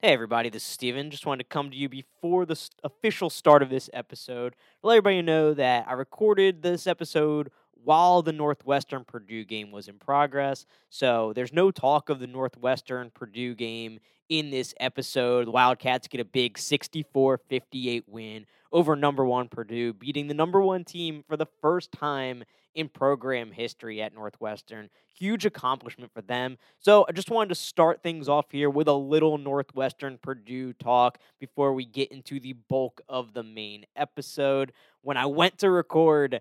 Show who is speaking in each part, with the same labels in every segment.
Speaker 1: Hey, everybody, this is Steven. Just wanted to come to you before the official start of this episode to let everybody know that I recorded this episode while the Northwestern Purdue game was in progress. So there's no talk of the Northwestern Purdue game in this episode. The Wildcats get a big 64 58 win over number one Purdue, beating the number one team for the first time in program history at Northwestern. Huge accomplishment for them. So I just wanted to start things off here with a little Northwestern Purdue talk before we get into the bulk of the main episode. When I went to record,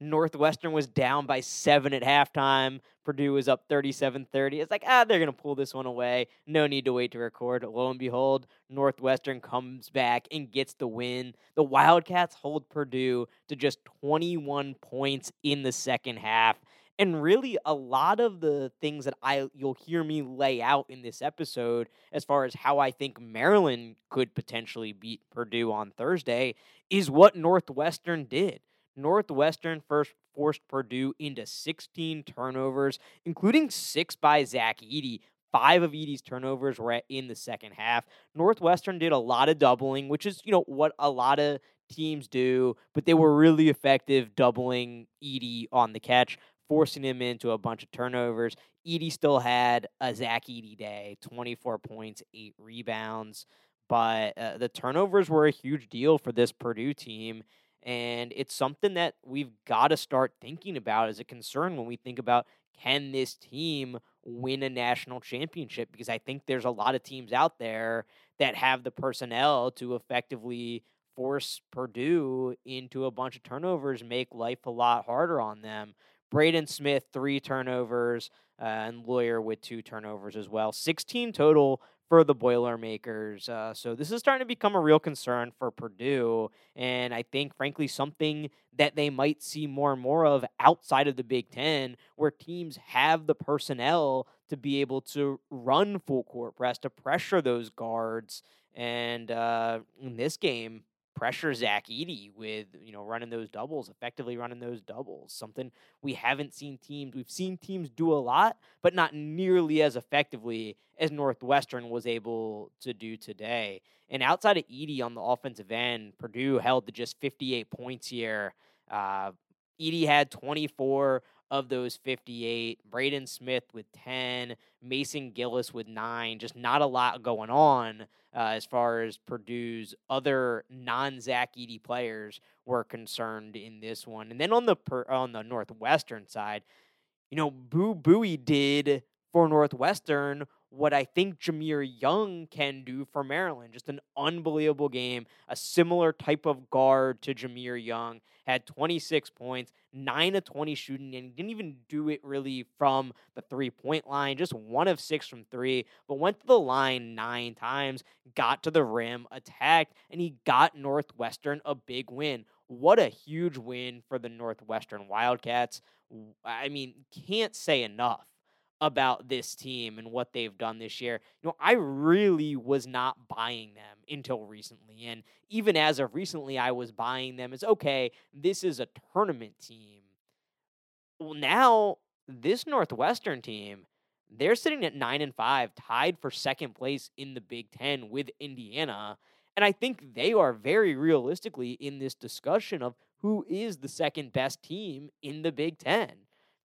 Speaker 1: Northwestern was down by seven at halftime. Purdue was up 37 30. It's like, ah, they're going to pull this one away. No need to wait to record. Lo and behold, Northwestern comes back and gets the win. The Wildcats hold Purdue to just 21 points in the second half. And really, a lot of the things that I you'll hear me lay out in this episode, as far as how I think Maryland could potentially beat Purdue on Thursday, is what Northwestern did. Northwestern first forced Purdue into 16 turnovers, including six by Zach Edey. Five of Edey's turnovers were in the second half. Northwestern did a lot of doubling, which is, you know, what a lot of teams do, but they were really effective doubling Edey on the catch, forcing him into a bunch of turnovers. Edey still had a Zach Edey day, 24 points, eight rebounds, but uh, the turnovers were a huge deal for this Purdue team. And it's something that we've got to start thinking about as a concern when we think about can this team win a national championship? Because I think there's a lot of teams out there that have the personnel to effectively force Purdue into a bunch of turnovers, make life a lot harder on them. Braden Smith, three turnovers, uh, and Loyer with two turnovers as well. 16 total for the Boilermakers. Uh, so this is starting to become a real concern for Purdue. And I think, frankly, something that they might see more and more of outside of the Big Ten, where teams have the personnel to be able to run full court press, to pressure those guards. And uh, in this game, pressure Zach Edey with you know running those doubles, effectively running those doubles. Something we haven't seen teams. We've seen teams do a lot, but not nearly as effectively as Northwestern was able to do today. And outside of Edey on the offensive end, Purdue held to just 58 points here. Uh, Edey had 24 of those 58. Braden Smith with 10. Mason Gillis with nine. Just not a lot going on uh, as far as Purdue's other non Zach Edey players were concerned in this one. And then on the per, on the Northwestern side, you know, Boo Buie did for Northwestern what I think Jahmir Young can do for Maryland. Just an unbelievable game. A similar type of guard to Jahmir Young. Had 26 points, 9 of 20 shooting, and didn't even do it really from the three point line. Just one of six from three, but went to the line nine times, got to the rim, attacked, and he got Northwestern a big win. What a huge win for the Northwestern Wildcats. I mean, can't say enough about this team and what they've done this year. You know, I really was not buying them until recently. And even as of recently, I was buying them as okay, this is a tournament team. Well, now this Northwestern team, they're sitting at nine and five, tied for second place in the Big Ten with Indiana. And I think they are very realistically in this discussion of who is the second best team in the Big Ten.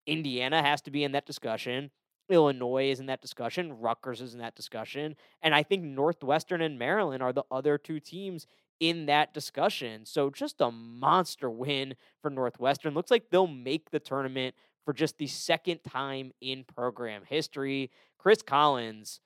Speaker 1: Indiana has to be in that discussion. Illinois is in that discussion. Rutgers is in that discussion. And I think Northwestern and Maryland are the other two teams in that discussion. So just a monster win for Northwestern. Looks like they'll make the tournament for just the second time in program history. Chris Collins,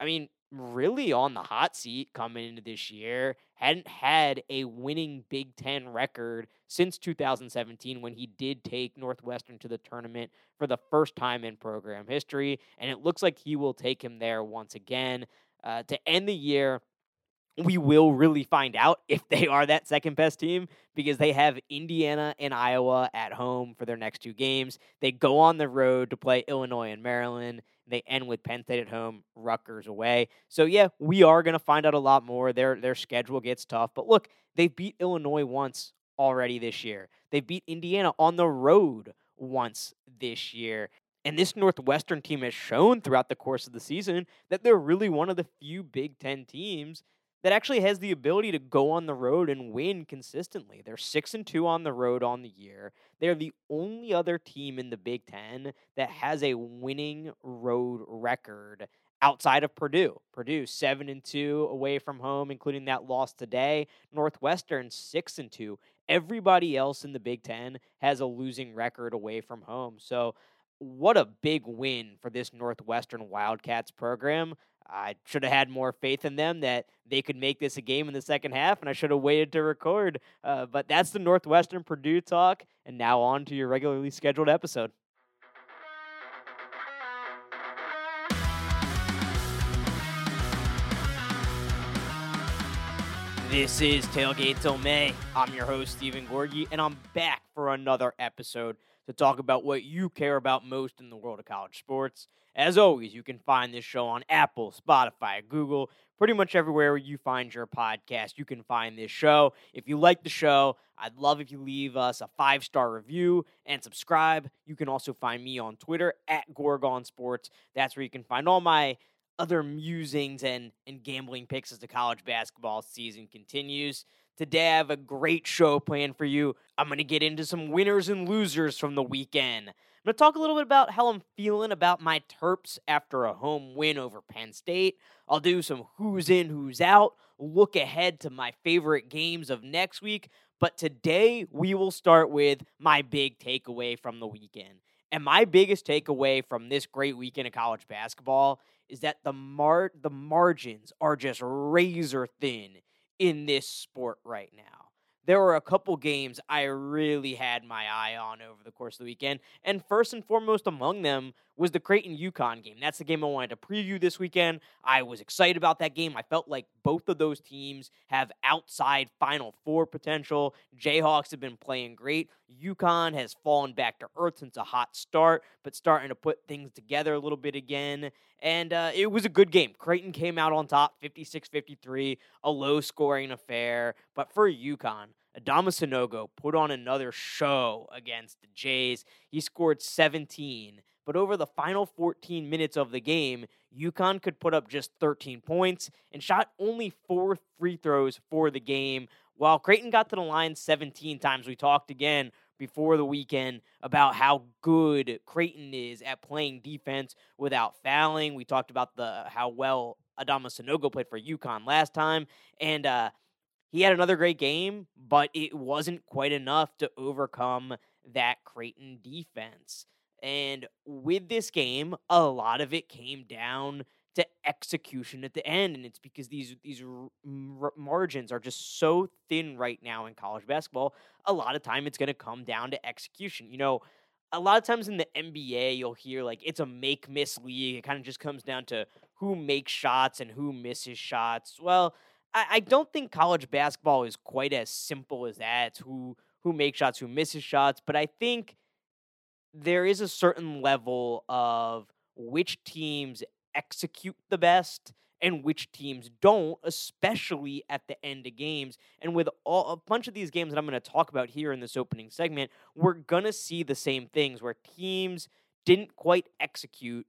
Speaker 1: I mean, really on the hot seat coming into this year. Hadn't had a winning Big Ten record since 2017 when he did take Northwestern to the tournament for the first time in program history. And it looks like he will take him there once again. Uh, to end the year, we will really find out if they are that second best team because they have Indiana and Iowa at home for their next two games. They go on the road to play Illinois and Maryland. They end with Penn State at home, Rutgers away. So yeah, we are going to find out a lot more. Their their schedule gets tough, but look, they beat Illinois once already this year. They beat Indiana on the road once this year. And this Northwestern team has shown throughout the course of the season that they're really one of the few Big Ten teams that actually has the ability to go on the road and win consistently. They're six and two on the road on the year. They're the only other team in the Big Ten that has a winning road record outside of Purdue. Purdue seven and two away from home, including that loss today. Northwestern six and two. Everybody else in the Big Ten has a losing record away from home. So what a big win for this Northwestern Wildcats program. I should have had more faith in them that they could make this a game in the second half, and I should have waited to record. Uh, but that's the Northwestern Purdue talk, and now on to your regularly scheduled episode. This is Tailgate Till May. I'm your host, Steven Gorgie, and I'm back for another episode to talk about what you care about most in the world of college sports. As always, you can find this show on Apple, Spotify, Google, pretty much everywhere you find your podcast. You can find this show. If you like the show, I'd love if you leave us a five star review and subscribe. You can also find me on Twitter at Gorgon Sports. That's where you can find all my other musings and, and gambling picks as the college basketball season continues. Today, I have a great show planned for you. I'm going to get into some winners and losers from the weekend. I'm going to talk a little bit about how I'm feeling about my Terps after a home win over Penn State. I'll do some who's in, who's out, look ahead to my favorite games of next week. But today, we will start with my big takeaway from the weekend. And my biggest takeaway from this great weekend of college basketball is that the mar- the margins are just razor thin in this sport right now there were a couple games I really had my eye on over the course of the weekend. And first and foremost among them was the Creighton UConn game. That's the game I wanted to preview this weekend. I was excited about that game. I felt like both of those teams have outside Final Four potential. Jayhawks have been playing great. UConn has fallen back to earth since a hot start, but starting to put things together a little bit again. And uh, it was a good game. Creighton came out on top 56 53, a low scoring affair. But for UConn, Adama Sanogo put on another show against the Jays. He scored 17, but over the final 14 minutes of the game, UConn could put up just 13 points and shot only four free throws for the game, while Creighton got to the line 17 times. We talked again before the weekend about how good Creighton is at playing defense without fouling. We talked about the how well Adama Sanogo played for UConn last time, and uh, he had another great game, but it wasn't quite enough to overcome that Creighton defense. And with this game, a lot of it came down to execution at the end, and it's because these these r- margins are just so thin right now in college basketball. A lot of time, it's going to come down to execution. You know, a lot of times in the NBA, you'll hear like it's a make miss league. It kind of just comes down to who makes shots and who misses shots. Well, I, I don't think college basketball is quite as simple as that. It's who who makes shots, who misses shots, but I think there is a certain level of which teams execute the best and which teams don't, especially at the end of games. And with all, a bunch of these games that I'm going to talk about here in this opening segment, we're going to see the same things where teams didn't quite execute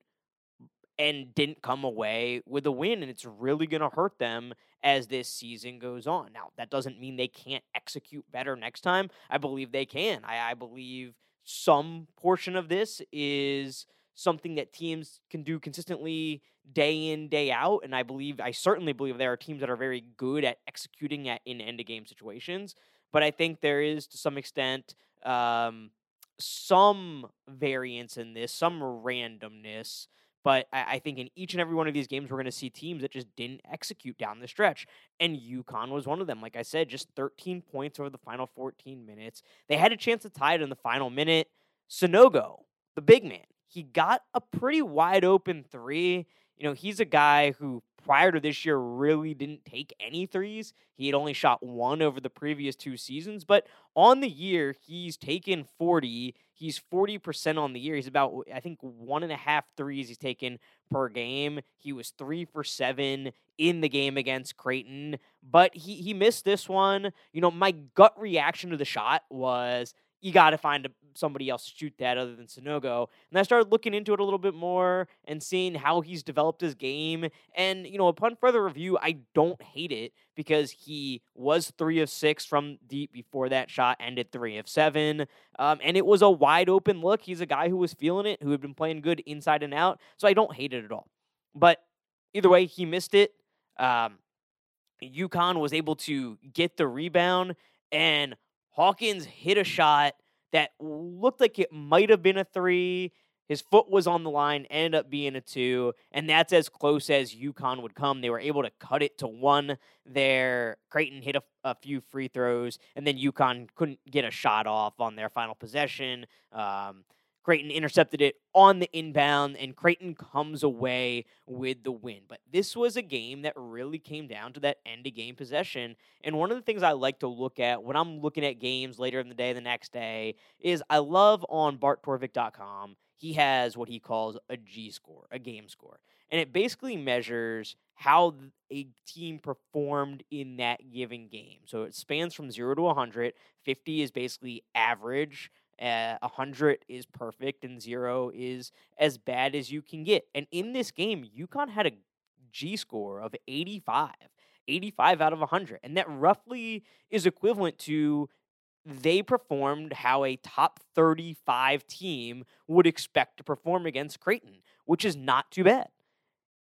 Speaker 1: and didn't come away with a win, and it's really going to hurt them as this season goes on. Now, that doesn't mean they can't execute better next time. I believe they can. I, I believe some portion of this is something that teams can do consistently day in day out and i believe i certainly believe there are teams that are very good at executing at in end of game situations but i think there is to some extent um, some variance in this some randomness but I, I, think in each and every one of these games, we're going to see teams that just didn't execute down the stretch. And UConn was one of them. Like I said, just 13 points over the final 14 minutes. They had a chance to tie it in the final minute. Sanogo, the big man, he got a pretty wide open three. You know, he's a guy who prior to this year really didn't take any threes. He had only shot one over the previous two seasons, but on the year, he's taken 40. He's 40% on the year. He's about, I think, one and a half threes he's taken per game. He was three for seven in the game against Creighton, but he, he missed this one. You know, my gut reaction to the shot was you got to find a, somebody else to shoot that other than Sanogo. And I started looking into it a little bit more and seeing how he's developed his game. And, you know, upon further review, I don't hate it because he was three of six from deep before that shot ended three of seven. Um, and it was a wide open look. He's a guy who was feeling it, who had been playing good inside and out. So I don't hate it at all. But either way, he missed it. Um, UConn was able to get the rebound and Hawkins hit a shot that looked like it might have been a three. His foot was on the line, ended up being a two, and that's as close as UConn would come. They were able to cut it to one there. Creighton hit a, a few free throws, and then UConn couldn't get a shot off on their final possession. Um, Creighton intercepted it on the inbound, and Creighton comes away with the win. But this was a game that really came down to that end of game possession. And one of the things I like to look at when I'm looking at games later in the day, the next day, is I love on barttorvik.com, he has what he calls a G score, a game score. And it basically measures how a team performed in that given game. So it spans from 0 to 100. 50 is basically average. Uh, 100 is perfect and 0 is as bad as you can get. And in this game, UConn had a G score of 85. 85 out of 100. And that roughly is equivalent to they performed how a top 35 team would expect to perform against Creighton, which is not too bad.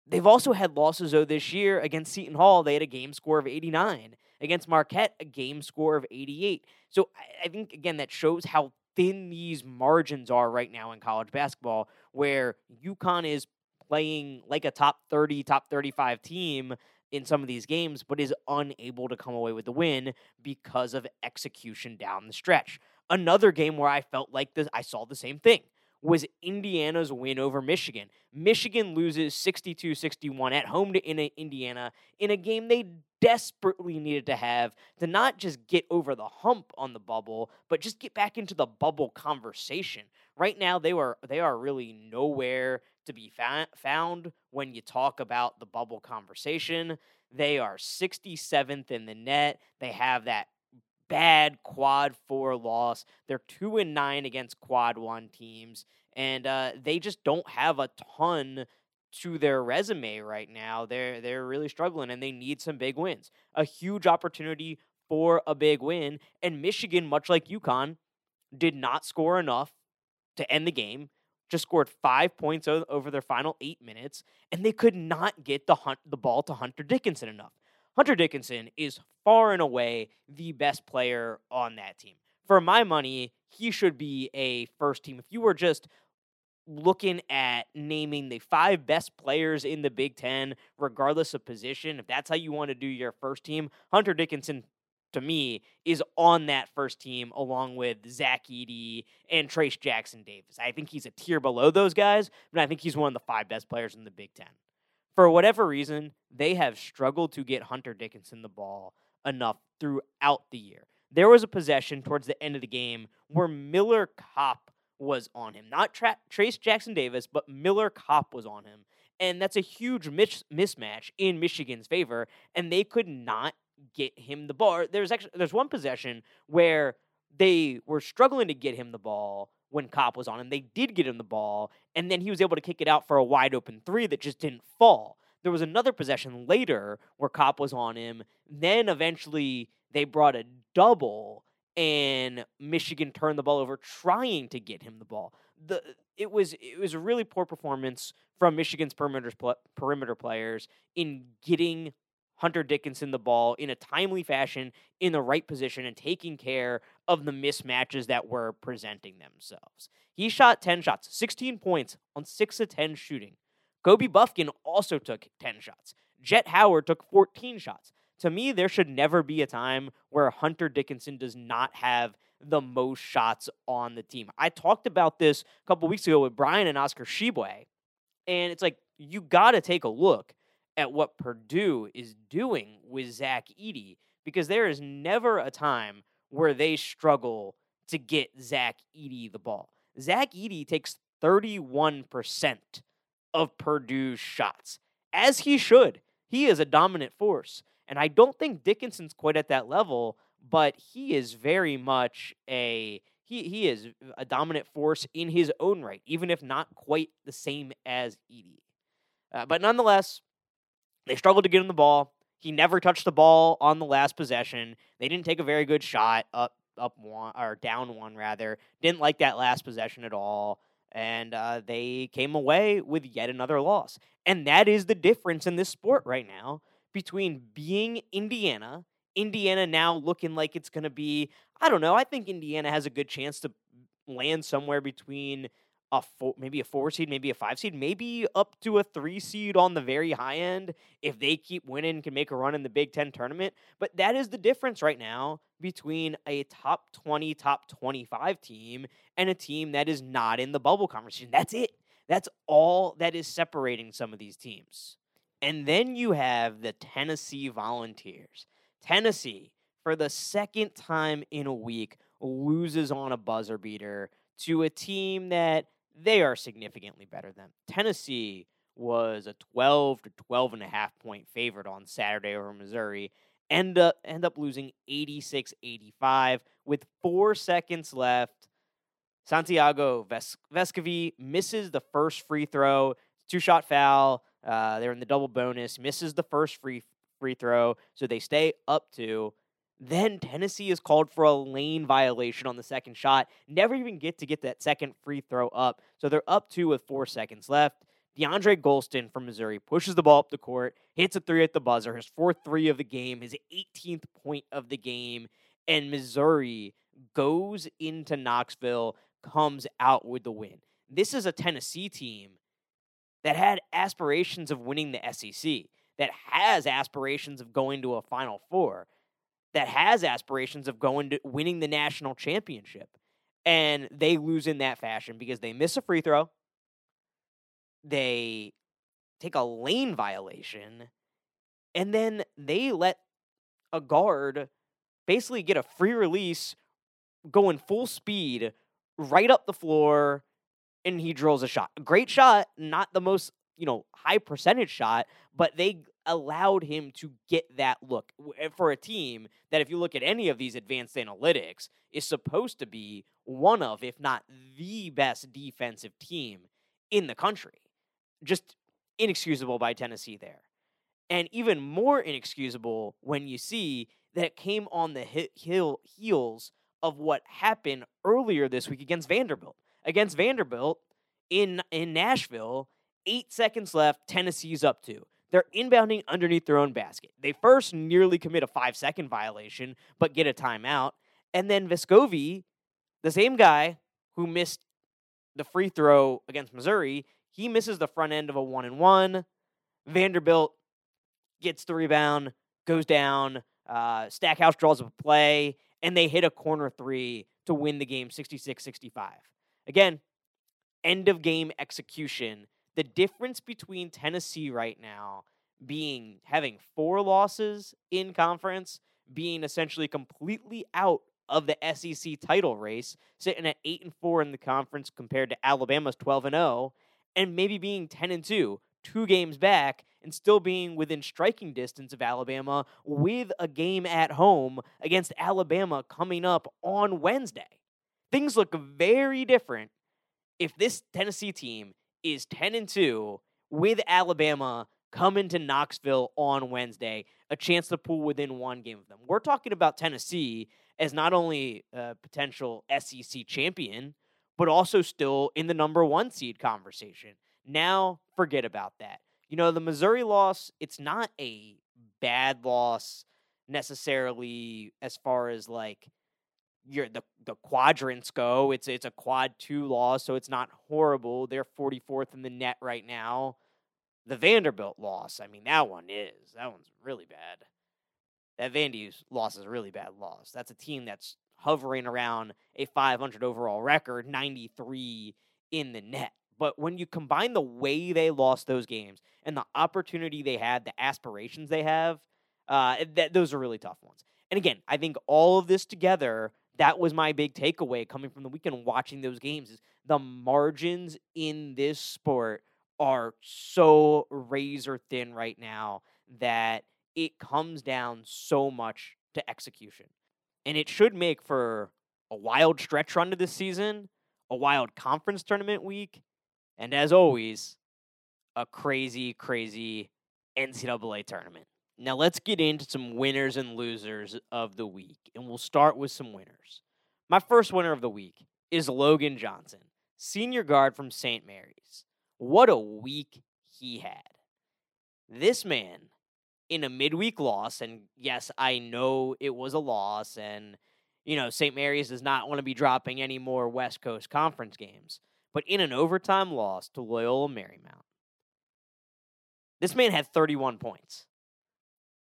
Speaker 1: They've also had losses, though, this year against Seton Hall. They had a game score of 89. Against Marquette, a game score of 88. So I think, again, that shows how thin these margins are right now in college basketball, where UConn is playing like a top 30, top 35 team in some of these games, but is unable to come away with the win because of execution down the stretch. Another game where I felt like this, I saw the same thing was Indiana's win over Michigan. Michigan loses 62 61 at home to Indiana in a game they desperately needed to have to not just get over the hump on the bubble, but just get back into the bubble conversation. Right now, they were they are really nowhere to be fa- found when you talk about the bubble conversation. They are 67th in the net. They have that bad quad four loss. They're two and nine against quad one teams, and uh, they just don't have a ton to their resume right now. They're they're really struggling, and they need some big wins. A huge opportunity for a big win, and Michigan, much like UConn, did not score enough to end the game. Just scored five points over their final eight minutes, and they could not get the hunt the ball to Hunter Dickinson enough. Hunter Dickinson is far and away the best player on that team. For my money, he should be a first team. If you were just looking at naming the five best players in the Big Ten, regardless of position, if that's how you want to do your first team, Hunter Dickinson, to me, is on that first team along with Zach Edey and Trayce Jackson Davis. I think he's a tier below those guys, but I think he's one of the five best players in the Big Ten for whatever reason, they have struggled to get Hunter Dickinson the ball enough throughout the year. There was a possession towards the end of the game where Miller Kopp was on him. Not Tra- Trayce Jackson Davis, but Miller Kopp was on him. And that's a huge mis- mismatch in Michigan's favor. And they could not get him the ball. There's actually there's one possession where they were struggling to get him the ball when Kopp was on him. They did get him the ball, and then he was able to kick it out for a wide open three that just didn't fall. There was another possession later where Kopp was on him. Then eventually they brought a double, and Michigan turned the ball over trying to get him the ball. The it was it was a really poor performance from Michigan's perimeter perimeter players in getting Hunter Dickinson the ball in a timely fashion in the right position and taking care of the mismatches that were presenting themselves. He shot 10 shots, 16 points on 6 of 10 shooting. Kobe Bufkin also took 10 shots. Jett Howard took 14 shots. To me, there should never be a time where Hunter Dickinson does not have the most shots on the team. I talked about this a couple weeks ago with Brian and Oscar Tshiebwe, and it's like you got to take a look at what Purdue is doing with Zach Edey because there is never a time where they struggle to get Zach Edey the ball. Zach Edey takes 31% of Purdue's shots, as he should. He is a dominant force. And I don't think Dickinson's quite at that level, but he is very much a he he is a dominant force in his own right, even if not quite the same as Edey. Uh, but nonetheless, they struggled to get him the ball. He never touched the ball on the last possession. They didn't take a very good shot up up one or down one rather. Didn't like that last possession at all. And uh, they came away with yet another loss. And that is the difference in this sport right now between being Indiana, Indiana now looking like it's going to be, I don't know, I think Indiana has a good chance to land somewhere between a four, maybe a four seed, maybe a five seed, maybe up to a three seed on the very high end if they keep winning, can make a run in the Big Ten tournament. But that is the difference right now between a top 20, top 25 team and a team that is not in the bubble conversation. That's it. That's all that is separating some of these teams. And then you have the Tennessee Volunteers. Tennessee, for the second time in a week, loses on a buzzer beater to a team that they are significantly better than. Tennessee was a 12 to 12 and a half point favorite on Saturday over Missouri. End up end up losing 86-85 with 4 seconds left. Santiago Ves- Vescovi misses the first free throw, two shot foul. Uh, they're in the double bonus, misses the first free free throw, so they stay up to then Tennessee is called for a lane violation on the second shot. Never even get to get that second free throw up. So they're up two with four seconds left. DeAndre Gholston from Missouri pushes the ball up the court, hits a three at the buzzer, his fourth three of the game, his 18th point of the game, and Missouri goes into Knoxville, comes out with the win. This is a Tennessee team that had aspirations of winning the SEC, that has aspirations of going to a Final Four that has aspirations of going to winning the national championship. And they lose in that fashion because they miss a free throw. They take a lane violation. And then they let a guard basically get a free release going full speed right up the floor and he drills a shot. A great shot, not the most, you know, high percentage shot, but they allowed him to get that look eh, for a team that, if you look at any of these advanced analytics, is supposed to be one of, if not the best defensive team in the country. Just inexcusable by Tennessee there. And even more inexcusable when you see that it came on the heel, heels of what happened earlier this week against Vanderbilt. Against Vanderbilt in, in Nashville, eight seconds left, Tennessee's up two. They're inbounding underneath their own basket. They first nearly commit a five second violation, but get a timeout. And then Vescovi, the same guy who missed the free throw against Missouri, he misses the front end of a one and one. Vanderbilt gets the rebound, goes down. Uh, Stackhouse draws up a play, and they hit a corner three to win the game 66 65. Again, end of game execution the difference between Tennessee right now being having four losses in conference, being essentially completely out of the SEC title race, sitting at 8 and 4 in the conference compared to Alabama's 12 and 0, and maybe being 10 and 2, two games back and still being within striking distance of Alabama with a game at home against Alabama coming up on Wednesday. Things look very different if this Tennessee team is 10 and 2 with Alabama coming to Knoxville on Wednesday, a chance to pull within one game of them. We're talking about Tennessee as not only a potential SEC champion, but also still in the number one seed conversation. Now, forget about that. You know, the Missouri loss, it's not a bad loss necessarily as far as like your the the quadrants go. It's it's a quad two loss, so it's not horrible. They're 44th in the net right now. The Vanderbilt loss, I mean, that one is that one's really bad. That Vandy's loss is a really bad loss. That's a team that's hovering around a 500 overall record, 93 in the net. But when you combine the way they lost those games and the opportunity they had, the aspirations they have, uh, that those are really tough ones. And again, I think all of this together that was my big takeaway coming from the weekend watching those games is the margins in this sport are so razor thin right now that it comes down so much to execution. And it should make for a wild stretch run to this season, a wild conference tournament week, and as always, a crazy, crazy NCAA tournament. Now let's get into some winners and losers of the week, and we'll start with some winners. My first winner of the week is Logan Johnson, senior guard from St. Mary's. What a week he had. This man, in a midweek loss, and yes, I know it was a loss, and, you know, St. Mary's does not want to be dropping any more West Coast Conference games, but in an overtime loss to Loyola Marymount, this man had 31 points.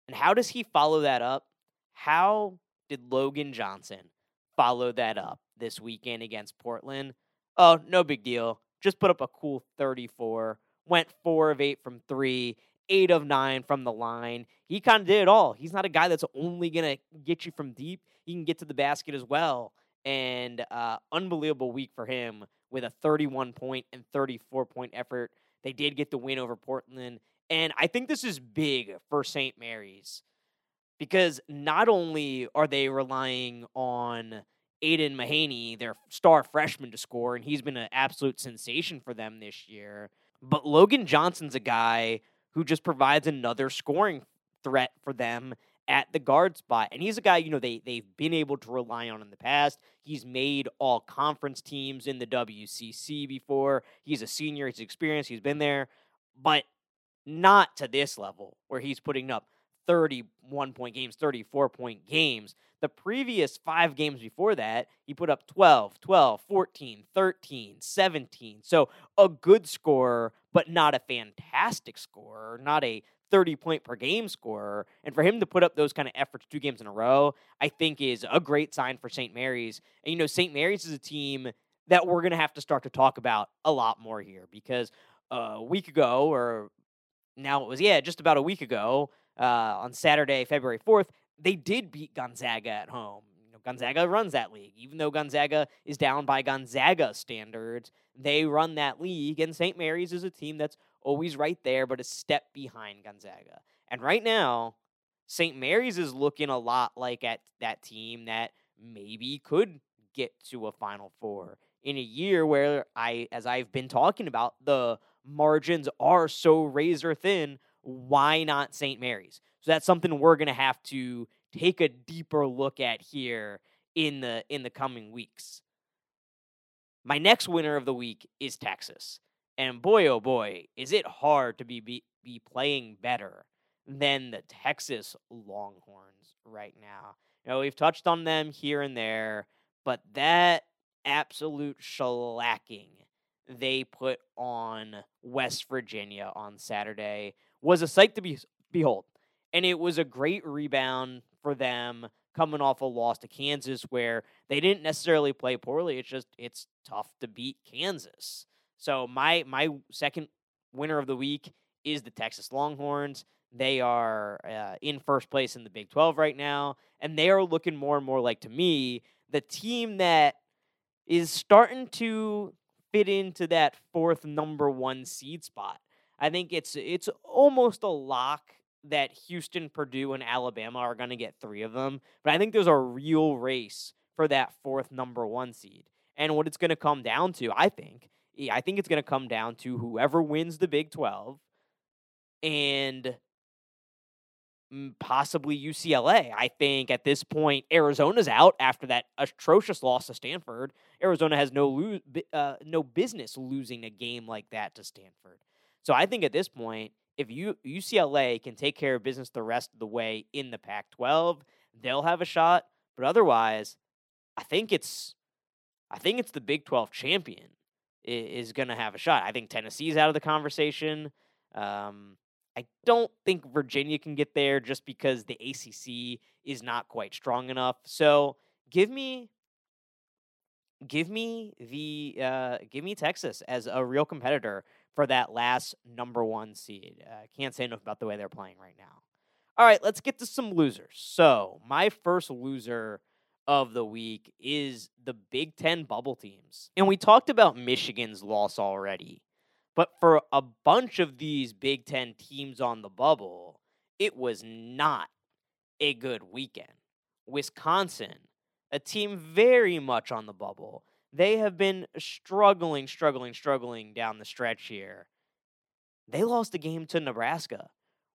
Speaker 1: And how does he follow that up? How did Logan Johnson follow that up this weekend against Portland? Oh, no big deal. Just put up a cool 34. Went four of eight from three, eight of nine from the line. He kind of did it all. He's not a guy that's only going to get you from deep, he can get to the basket as well. And uh, unbelievable week for him with a 31 point and 34 point effort. They did get the win over Portland. And I think this is big for St. Mary's because not only are they relying on Aidan Mahaney, their star freshman, to score, and he's been an absolute sensation for them this year, but Logan Johnson's a guy who just provides another scoring threat for them at the guard spot. And he's a guy, you know, they they've been able to rely on in the past. He's made all conference teams in the WCC before. He's a senior, he's experienced, he's been there. But not to this level where he's putting up 31 point games, 34 point games. The previous five games before that, he put up 12, 12, 14, 13, 17. So a good score, but not a fantastic score, not a 30 point per game scorer. And for him to put up those kind of efforts two games in a row, I think is a great sign for St. Mary's. And, you know, St. Mary's is a team that we're going to have to start to talk about a lot more here because a week ago or now it was yeah, just about a week ago uh, on Saturday, February fourth, they did beat Gonzaga at home. You know, Gonzaga runs that league, even though Gonzaga is down by Gonzaga standards. They run that league, and St. Mary's is a team that's always right there, but a step behind Gonzaga. And right now, St. Mary's is looking a lot like at that team that maybe could get to a Final Four in a year where I, as I've been talking about, the margins are so razor thin, why not St. Mary's? So that's something we're going to have to take a deeper look at here in the in the coming weeks. My next winner of the week is Texas. And boy oh boy, is it hard to be be, be playing better than the Texas Longhorns right now. You know, we've touched on them here and there, but that absolute shellacking they put on West Virginia on Saturday was a sight to be behold. And it was a great rebound for them coming off a loss to Kansas where they didn't necessarily play poorly. It's just it's tough to beat Kansas. So my my second winner of the week is the Texas Longhorns. They are uh, in first place in the Big 12 right now, and they are looking more and more like to me the team that is starting to fit into that fourth number one seed spot. I think it's it's almost a lock that Houston, Purdue, and Alabama are going to get three of them. But I think there's a real race for that fourth number one seed. And what it's going to come down to, I think, I think it's going to come down to whoever wins the Big 12 and possibly UCLA. I think at this point Arizona's out after that atrocious loss to Stanford. Arizona has no lose, uh, no business losing a game like that to Stanford. So I think at this point, if UCLA can take care of business the rest of the way in the Pac-12, they'll have a shot. But otherwise, I think it's I think it's the Big 12 champion is, going to have a shot. I think Tennessee's out of the conversation. Um, I don't think Virginia can get there just because the ACC is not quite strong enough. So give me, give me the, uh, give me Texas as a real competitor for that last number one seed. Uh, can't say enough about the way they're playing right now. All right, let's get to some losers. So my first loser of the week is the Big Ten bubble teams, and we talked about Michigan's loss already. But for a bunch of these Big Ten teams on the bubble, it was not a good weekend. Wisconsin a team very much on the bubble. They have been struggling, struggling, struggling down the stretch here. They lost a game to Nebraska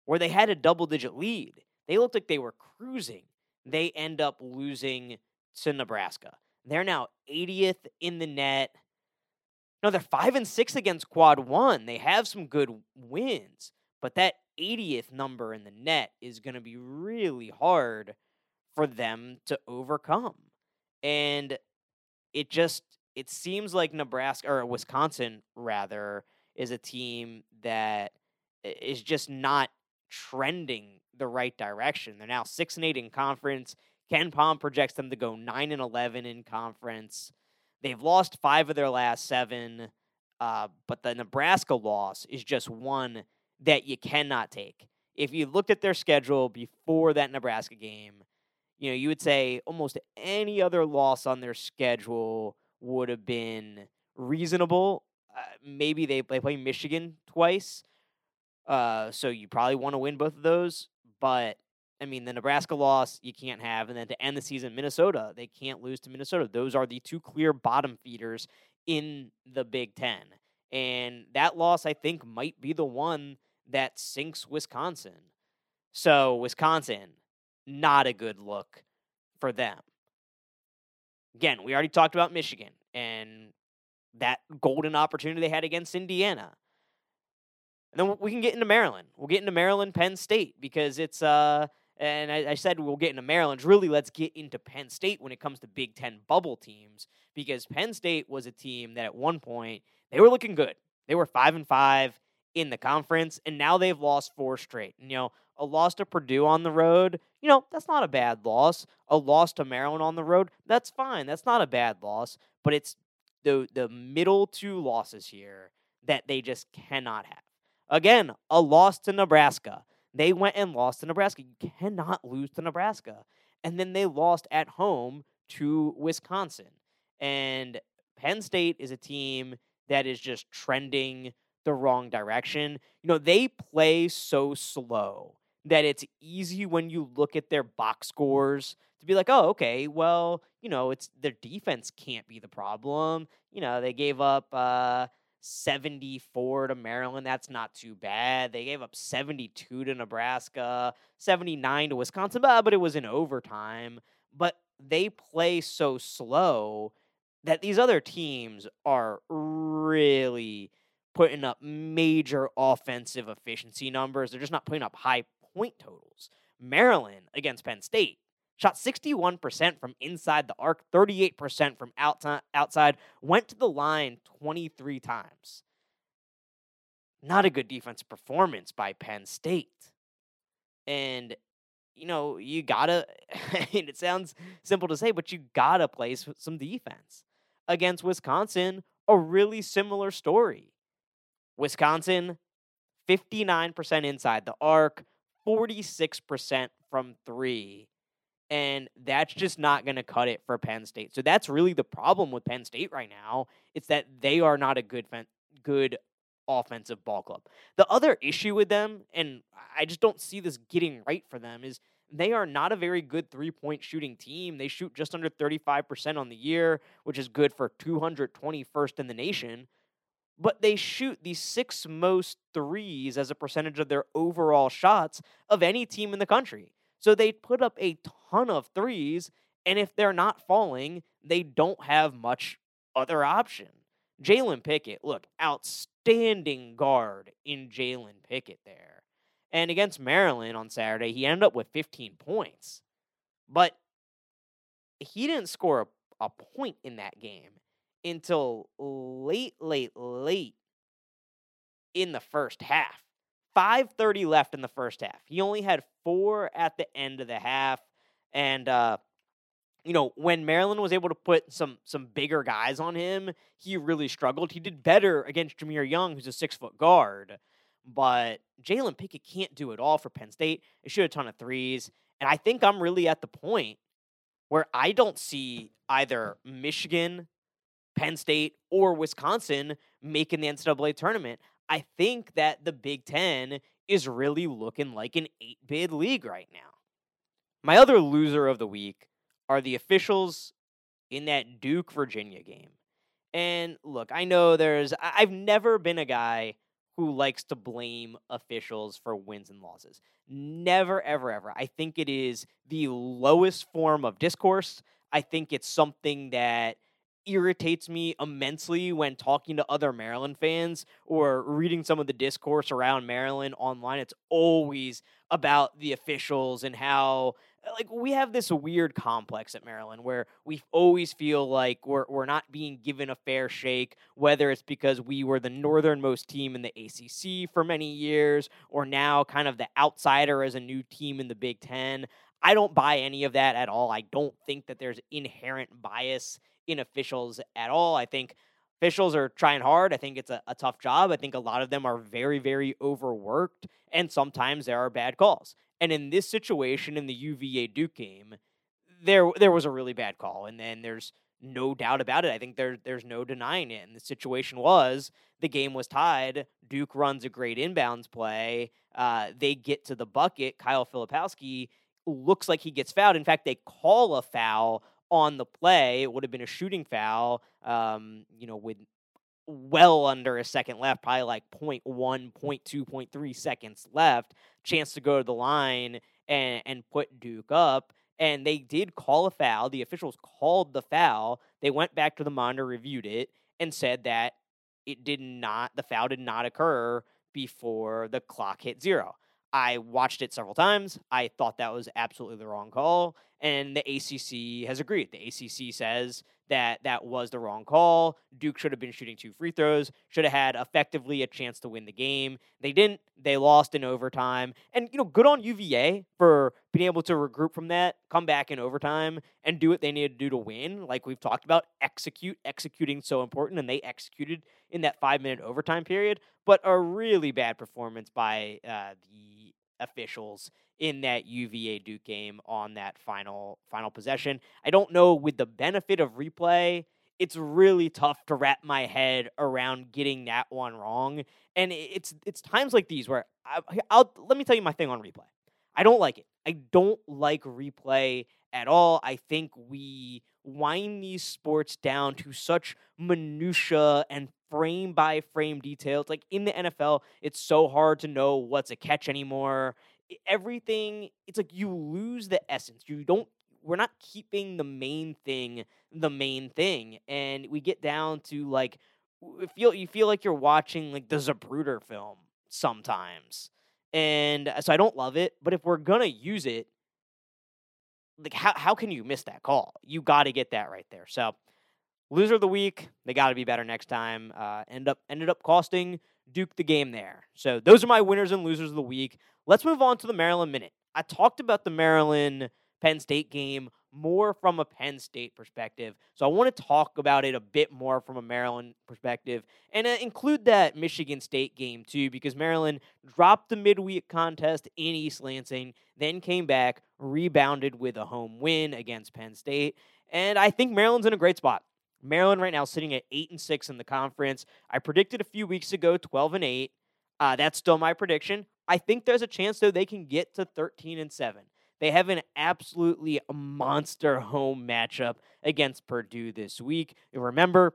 Speaker 1: where they had a double digit lead. They looked like they were cruising. They end up losing to Nebraska. They're now 80th in the net. No, they're 5 and 6 against quad 1. They have some good wins, but that 80th number in the net is going to be really hard for them to overcome. And it just it seems like Nebraska or Wisconsin rather is a team that is just not trending the right direction. They're now 6 and 8 in conference. KenPom projects them to go 9 and 11 in conference. They've lost 5 of their last 7. Uh, but the Nebraska loss is just one that you cannot take. If you looked at their schedule before that Nebraska game, you know, you would say almost any other loss on their schedule would have been reasonable. Uh, maybe they, they play Michigan twice. Uh, so you probably want to win both of those. But I mean, the Nebraska loss you can't have, and then to end the season, Minnesota they can't lose to Minnesota. Those are the two clear bottom feeders in the Big Ten, and that loss I think might be the one that sinks Wisconsin. So, Wisconsin, not a good look for them. Again, we already talked about Michigan and that golden opportunity they had against Indiana. And then we can get into Maryland. We'll get into Maryland, Penn State, because it's, uh, and I, I said we'll get into Maryland. Really, let's get into Penn State when it comes to Big Ten bubble teams, because Penn State was a team that at one point they were looking good. They were five and five in the conference, and now they've lost four straight. And, you know, a loss to Purdue on the road, you know, that's not a bad loss. A loss to Maryland on the road, that's fine. That's not a bad loss. But it's the the middle two losses here that they just cannot have. Again, a loss to Nebraska. They went and lost to Nebraska. You cannot lose to Nebraska. And then they lost at home to Wisconsin. And Penn State is a team that is just trending the wrong direction. You know, they play so slow that it's easy when you look at their box scores to be like, oh, okay, well, you know, it's their defense can't be the problem. You know, they gave up uh, 74 to Maryland. That's not too bad. They gave up 72 to Nebraska, 79 to Wisconsin, but it was in overtime. But they play so slow that these other teams are really putting up major offensive efficiency numbers. They're just not putting up high point totals. Maryland against Penn State shot 61% from inside the arc, 38% from outside, went to the line 23 times. Not a good defensive performance by Penn State. And, you know, you gotta, and it sounds simple to say, but you gotta play some defense. Against Wisconsin, a really similar story. Wisconsin, 59% inside the arc, 46% from three. And that's just not going to cut it for Penn State. So that's really the problem with Penn State right now. It's that they are not a good good offensive ball club. The other issue with them, and I just don't see this getting right for them, is they are not a very good three point shooting team. They shoot just under 35% on the year, which is good for 221st in the nation but they shoot the six most threes as a percentage of their overall shots of any team in the country. So they put up a ton of threes, and if they're not falling, they don't have much other option. Jalen Pickett, look, outstanding guard in Jalen Pickett there. And against Maryland on Saturday, he ended up with 15 points. But he didn't score a, a point in that game until late, late, late in the first half. 5:30 left in the first half. He only had four at the end of the half, and uh, you know when Maryland was able to put some some bigger guys on him, he really struggled. He did better against Jahmir Young, who's a six foot guard, but Jalen Pickett can't do it all for Penn State. He shoot a ton of threes, and I think I'm really at the point where I don't see either Michigan Penn State or Wisconsin making the NCAA tournament. I think that the Big Ten is really looking like an eight bid league right now. My other loser of the week are the officials in that Duke Virginia game. And look, I know there's, I've never been a guy who likes to blame officials for wins and losses. Never, ever, ever. I think it is the lowest form of discourse. I think it's something that irritates me immensely when talking to other Maryland fans or reading some of the discourse around Maryland online. It's always about the officials and how like we have this weird complex at Maryland where we always feel like we're we're not being given a fair shake, whether it's because we were the northernmost team in the ACC for many years, or now kind of the outsider as a new team in the Big Ten. I don't buy any of that at all. I don't think that there's inherent bias in officials at all. I think officials are trying hard. I think it's a, a, tough job. I think a lot of them are very, very overworked, and sometimes there are bad calls. And in this situation, in the UVA Duke game, there there was a really bad call, and then there's no doubt about it. I think there there's no denying it. And the situation was the game was tied. Duke runs a great inbounds play. Uh, they get to the bucket. Kyle Filipowski looks like he gets fouled. In fact, they call a foul on the play. It would have been a shooting foul, um, you know, with well under a second left, probably like 0. 0.1, 0. 0.2, 0.3 seconds left. Chance to go to the line and, and put Duke up. And they did call a foul. The officials called the foul. They went back to the monitor, reviewed it, and said that it did not, the foul did not occur before the clock hit zero. I watched it several times. I thought that was absolutely the wrong call, and the ACC has agreed. The ACC says that that was the wrong call. Duke should have been shooting two free throws, should have had effectively a chance to win the game. They didn't. They lost in overtime. And, you know, good on UVA for being able to regroup from that, come back in overtime, and do what they needed to do to win. Like we've talked about, execute. Executing so important, and they executed in that five minute overtime period. But a really bad performance by uh, the officials in that UVA Duke game on that final final possession. I don't know with the benefit of replay, it's really tough to wrap my head around getting that one wrong. And it's it's times like these where I, I'll let me tell you my thing on replay. I don't like it. I don't like replay at all. I think we wind these sports down to such minutia and frame by frame details. Like in the NFL, it's so hard to know what's a catch anymore everything it's like you lose the essence you don't we're not keeping the main thing the main thing and we get down to like feel you feel like you're watching like the Zapruder film sometimes and uh, so I don't love it but if we're gonna use it like how how can you miss that call? You got to get that right there. So loser of the week they got to be better next time uh end up ended up costing Duke the game there. So those are my winners and losers of the week. Let's move on to the Maryland Minute. I talked about the Maryland Penn State game more from a Penn State perspective. So I want to talk about it a bit more from a Maryland perspective and uh, include that Michigan State game too, because Maryland dropped the midweek contest in East Lansing, then came back, rebounded with a home win against Penn State. And I think Maryland's in a great spot. Maryland right now sitting at 8 and 6 in the conference. I predicted a few weeks ago 12 and 8. Uh, that's still my prediction. I think there's a chance though they can get to 13 and 7. They have an absolutely monster home matchup against Purdue this week. remember,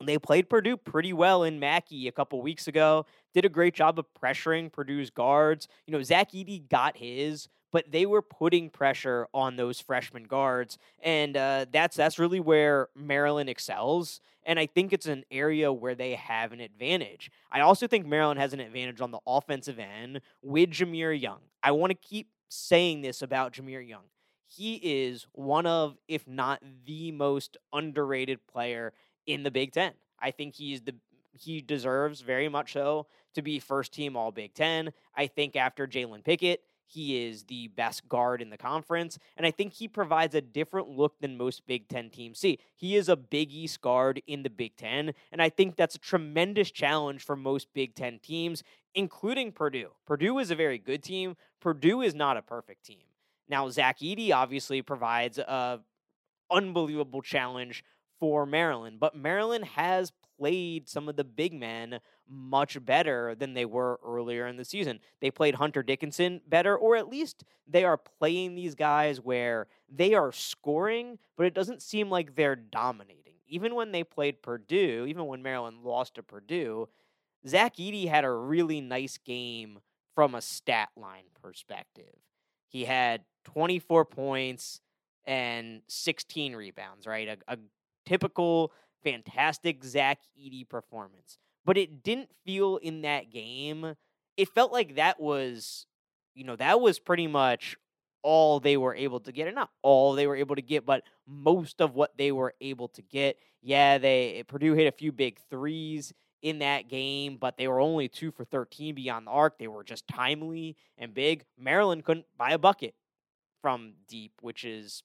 Speaker 1: they played Purdue pretty well in Mackey a couple weeks ago. Did a great job of pressuring Purdue's guards. You know, Zach Edey got his, but they were putting pressure on those freshman guards, and uh, that's that's really where Maryland excels. And I think it's an area where they have an advantage. I also think Maryland has an advantage on the offensive end with Jahmir Young. I want to keep saying this about Jahmir Young. He is one of, if not the most underrated player in the Big Ten. I think he's the he deserves very much so to be first team All Big Ten. I think after Jalen Pickett, he is the best guard in the conference, and I think he provides a different look than most Big Ten teams see. He is a Big East guard in the Big Ten, and I think that's a tremendous challenge for most Big Ten teams, including Purdue. Purdue is a very good team. Purdue is not a perfect team. Now, Zach Edey obviously provides a unbelievable challenge for Maryland, but Maryland has played some of the big men much better than they were earlier in the season. They played Hunter Dickinson better, or at least they are playing these guys where they are scoring, but it doesn't seem like they're dominating. Even when they played Purdue, even when Maryland lost to Purdue, Zach Edey had a really nice game from a stat line perspective. He had 24 points and 16 rebounds, right? A, a typical fantastic Zach Edey performance. But it didn't feel in that game. It felt like that was, you know, that was pretty much all they were able to get, and not all they were able to get, but most of what they were able to get. Yeah, they Purdue hit a few big threes in that game, but they were only two for 13 beyond the arc. They were just timely and big. Maryland couldn't buy a bucket from deep, which is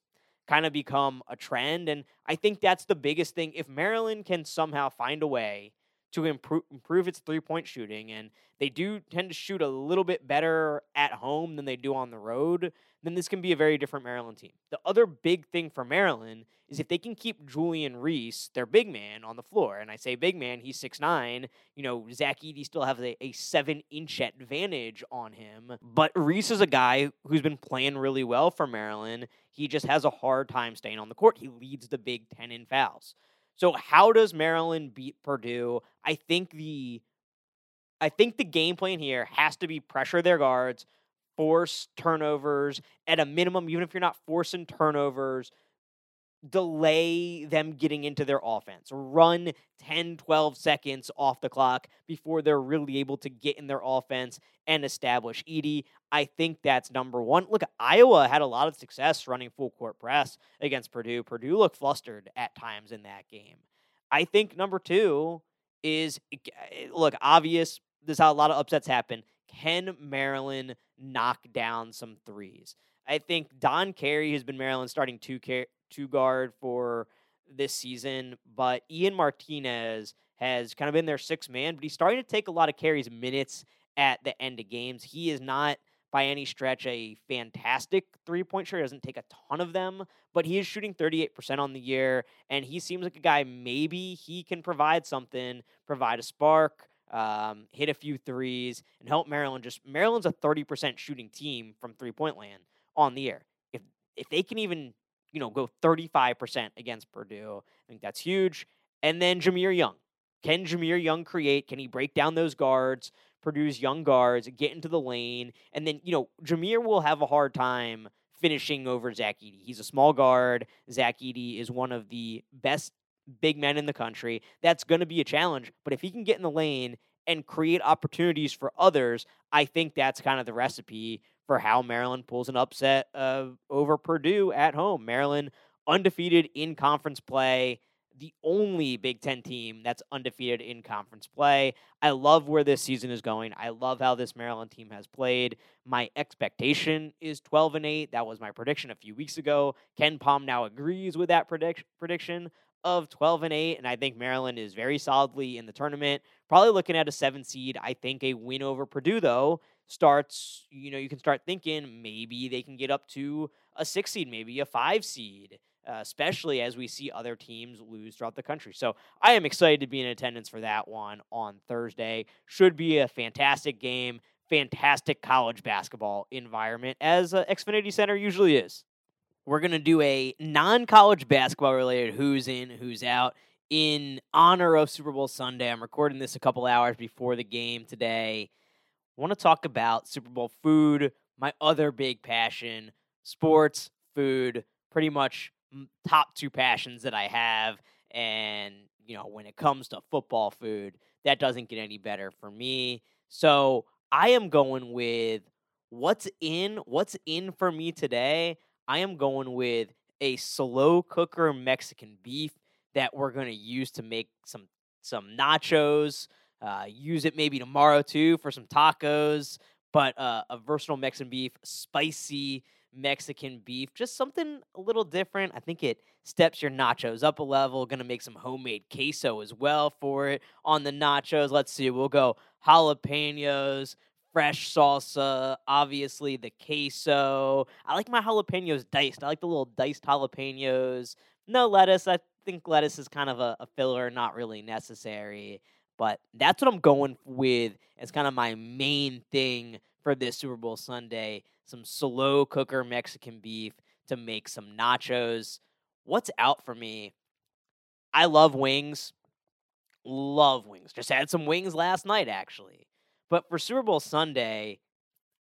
Speaker 1: kind of become a trend. And I think that's the biggest thing. If Maryland can somehow find a way to improve improve its three point shooting, and they do tend to shoot a little bit better at home than they do on the road, then this can be a very different Maryland team. The other big thing for Maryland is if they can keep Julian Reese, their big man, on the floor. And I say big man, he's six nine. You know, Zach Edey still has a, a seven inch advantage on him. But Reese is a guy who's been playing really well for Maryland. He just has a hard time staying on the court. He leads the Big Ten in fouls. So how does Maryland beat Purdue? I think the I think the game plan here has to be pressure their guards, force turnovers at a minimum, even if you're not forcing turnovers, delay them getting into their offense. Run 10, 12 seconds off the clock before they're really able to get in their offense and establish Edey. I think that's number one. Look, Iowa had a lot of success running full court press against Purdue. Purdue looked flustered at times in that game. I think number two is eh, look, obvious. This is how a lot of upsets happen. Can Maryland knock down some threes? I think Don Carey has been Maryland's starting two two guard for this season, but Ian Martinez has kind of been their sixth man, but he's starting to take a lot of carries minutes at the end of games. He is not by any stretch a fantastic three point shooter. He doesn't take a ton of them, but he is shooting 38% on the year, and he seems like a guy maybe he can provide something, provide a spark, um, hit a few threes, and help Maryland. Just Maryland's a 30% shooting team from three point land on the air. If if they can even you know go 35% against Purdue, I think that's huge. And then Jahmir Young. Can Jahmir Young create? Can he break down those guards? Purdue's young guards, get into the lane, and then you know Jahmir will have a hard time finishing over Zach Edey. He's a small guard. Zach Edey is one of the best big men in the country. That's going to be a challenge. But if he can get in the lane and create opportunities for others, I think that's kind of the recipe for how Maryland pulls an upset uh, over Purdue at home. Maryland undefeated in conference play the only Big Ten team that's undefeated in conference play. I love where this season is going. I love how this Maryland team has played. My expectation is 12 and 8. That was my prediction a few weeks ago. KenPom now agrees with that predict- prediction of 12 and 8 and I think Maryland is very solidly in the tournament. Probably looking at a 7 seed. I think a win over Purdue though starts, you know, you can start thinking maybe they can get up to a 6 seed, maybe a 5 seed uh, especially as we see other teams lose throughout the country. So I am excited to be in attendance for that one on Thursday. Should be a fantastic game, fantastic college basketball environment, as uh, Xfinity Center usually is. We're going to do a non college basketball related who's in, who's out in honor of Super Bowl Sunday. I'm recording this a couple hours before the game today. I want to talk about Super Bowl food, my other big passion, sports, food, pretty much top two passions that I have. And, you know, when it comes to football food, that doesn't get any better for me. So I am going with what's in, what's in for me today. I am going with a slow cooker Mexican beef that we're going to use to make some some nachos. Uh, use it maybe tomorrow too for some tacos. But uh, a versatile Mexican beef, spicy Mexican beef, just something a little different. I think it steps your nachos up a level. Going to make some homemade queso as well for it on the nachos. Let's see, we'll go jalapenos, fresh salsa, obviously the queso. I like my jalapenos diced. I like the little diced jalapenos. No lettuce. I think lettuce is kind of a, a filler, not really necessary. But that's what I'm going with as kind of my main thing for this Super Bowl Sunday. Some slow cooker Mexican beef to make some nachos. What's out for me? I love wings. Love wings. Just had some wings last night, actually. But for Super Bowl Sunday,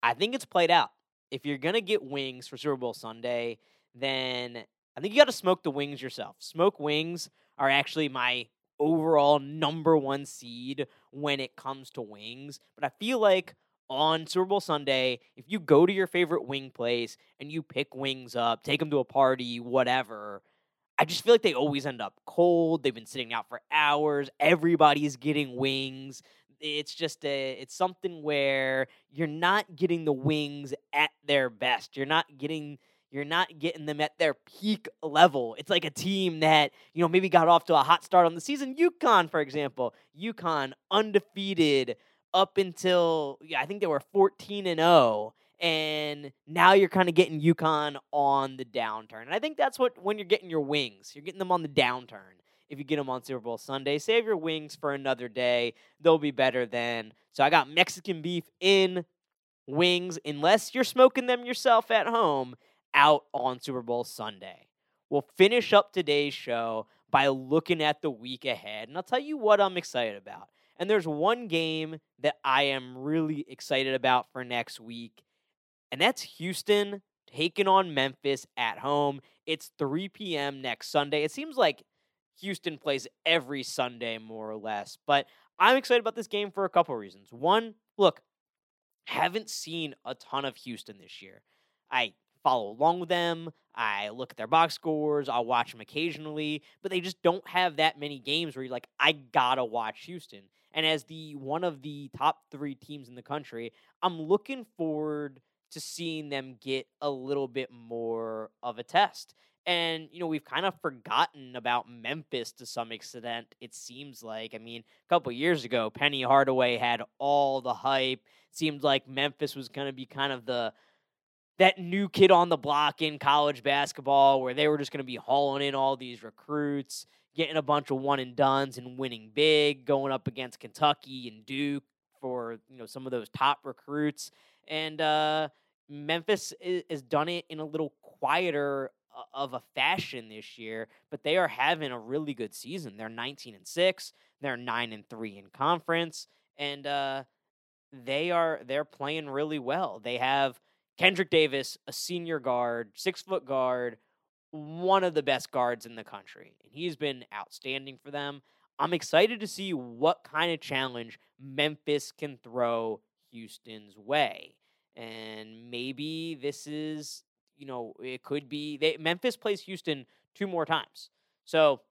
Speaker 1: I think it's played out. If you're going to get wings for Super Bowl Sunday, then I think you got to smoke the wings yourself. Smoke wings are actually my overall number one seed when it comes to wings. But I feel like on Super Bowl Sunday, if you go to your favorite wing place and you pick wings up, take them to a party, whatever, I just feel like they always end up cold. They've been sitting out for hours. Everybody's getting wings. It's just a it's something where you're not getting the wings at their best. You're not getting you're not getting them at their peak level. It's like a team that, you know, maybe got off to a hot start on the season. UConn, for example. UConn undefeated up until yeah, I think they were 14 and 0 and now you're kind of getting UConn on the downturn. And I think that's what when you're getting your wings, you're getting them on the downturn. If you get them on Super Bowl Sunday, save your wings for another day. They'll be better then. So I got Mexican beef in wings, unless you're smoking them yourself at home, out on Super Bowl Sunday. We'll finish up today's show by looking at the week ahead. And I'll tell you what I'm excited about. And there's one game that I am really excited about for next week, and that's Houston taking on Memphis at home. It's 3 p.m. next Sunday. It seems like Houston plays every Sunday, more or less, but I'm excited about this game for a couple reasons. One, look, haven't seen a ton of Houston this year. I follow along with them. I look at their box scores. I'll watch them occasionally, but they just don't have that many games where you're like, I gotta watch Houston. And as the one of the top three teams in the country, I'm looking forward to seeing them get a little bit more of a test. And, you know, we've kind of forgotten about Memphis to some extent, it seems like. I mean, a couple years ago, Penny Hardaway had all the hype. It seemed like Memphis was going to be kind of the that new kid on the block in college basketball where they were just going to be hauling in all these recruits, getting a bunch of one and dones and winning big, going up against Kentucky and Duke for, you know, some of those top recruits. And uh, Memphis has done it in a little quieter of a fashion this year, but they are having a really good season. They're 19 and 6, they're 9 and 3 in conference, and uh, they are they're playing really well. They have Kendric Davis, a senior guard, six foot guard, one of the best guards in the country. And he's been outstanding for them. I'm excited to see what kind of challenge Memphis can throw Houston's way. And maybe this is, you know, it could be they, Memphis plays Houston two more times. So,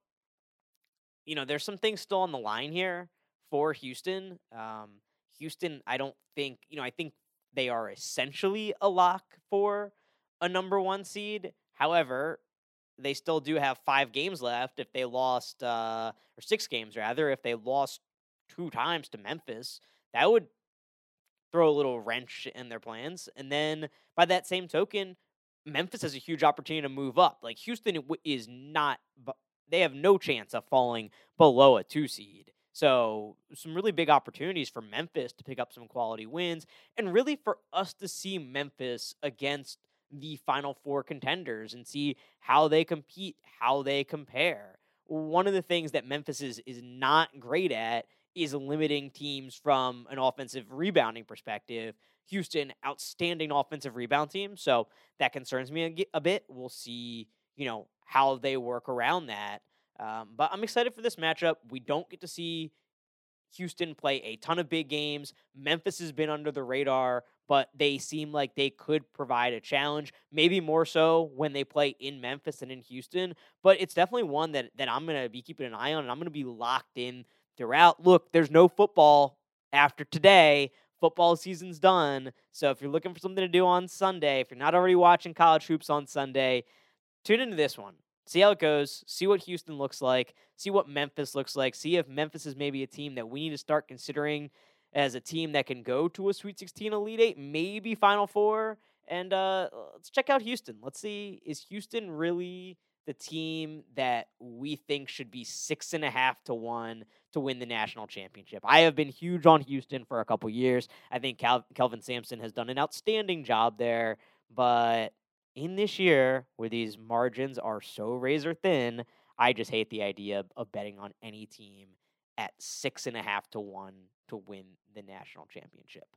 Speaker 1: you know, there's some things still on the line here for Houston. Um, Houston, I don't think, you know, I think they are essentially a lock for a number one seed. However, they still do have five games left if they lost, uh, or six games rather, if they lost two times to Memphis. That would throw a little wrench in their plans. And then by that same token, Memphis has a huge opportunity to move up. Like Houston is not, they have no chance of falling below a two seed. So, some really big opportunities for Memphis to pick up some quality wins and really for us to see Memphis against the final four contenders and see how they compete, how they compare. One of the things that Memphis is, is not great at is limiting teams from an offensive rebounding perspective. Houston, outstanding offensive rebound team. So that concerns me a, a bit. We'll see, you know, how they work around that. Um, but I'm excited for this matchup. We don't get to see Houston play a ton of big games. Memphis has been under the radar, but they seem like they could provide a challenge, maybe more so when they play in Memphis than in Houston. But it's definitely one that, that I'm going to be keeping an eye on, and I'm going to be locked in throughout. Look, there's no football after today. Football season's done. So if you're looking for something to do on Sunday, if you're not already watching college hoops on Sunday, tune into this one see how it goes, see what Houston looks like, see what Memphis looks like, see if Memphis is maybe a team that we need to start considering as a team that can go to a Sweet 16 Elite 8, maybe Final Four. And uh, let's check out Houston. Let's see, is Houston really the team that we think should be six and a half to one to win the national championship. I have been huge on Houston for a couple years. I think Cal- Kelvin Sampson has done an outstanding job there, but in this year where these margins are so razor thin, I just hate the idea of betting on any team at six and a half to one to win the national championship.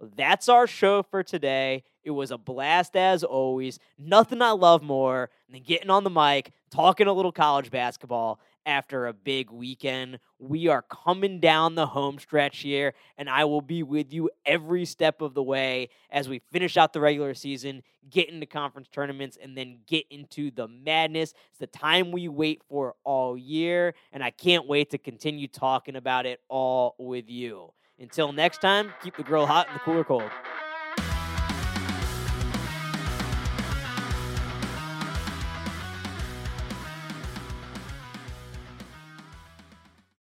Speaker 1: That's our show for today. It was a blast as always. Nothing I love more than getting on the mic, talking a little college basketball after a big weekend. We are coming down the home stretch here, and I will be with you every step of the way as we finish out the regular season, get into conference tournaments, and then get into the madness. It's the time we wait for all year, and I can't wait to continue talking about it all with you. Until next time, keep the grill hot and the cooler cold.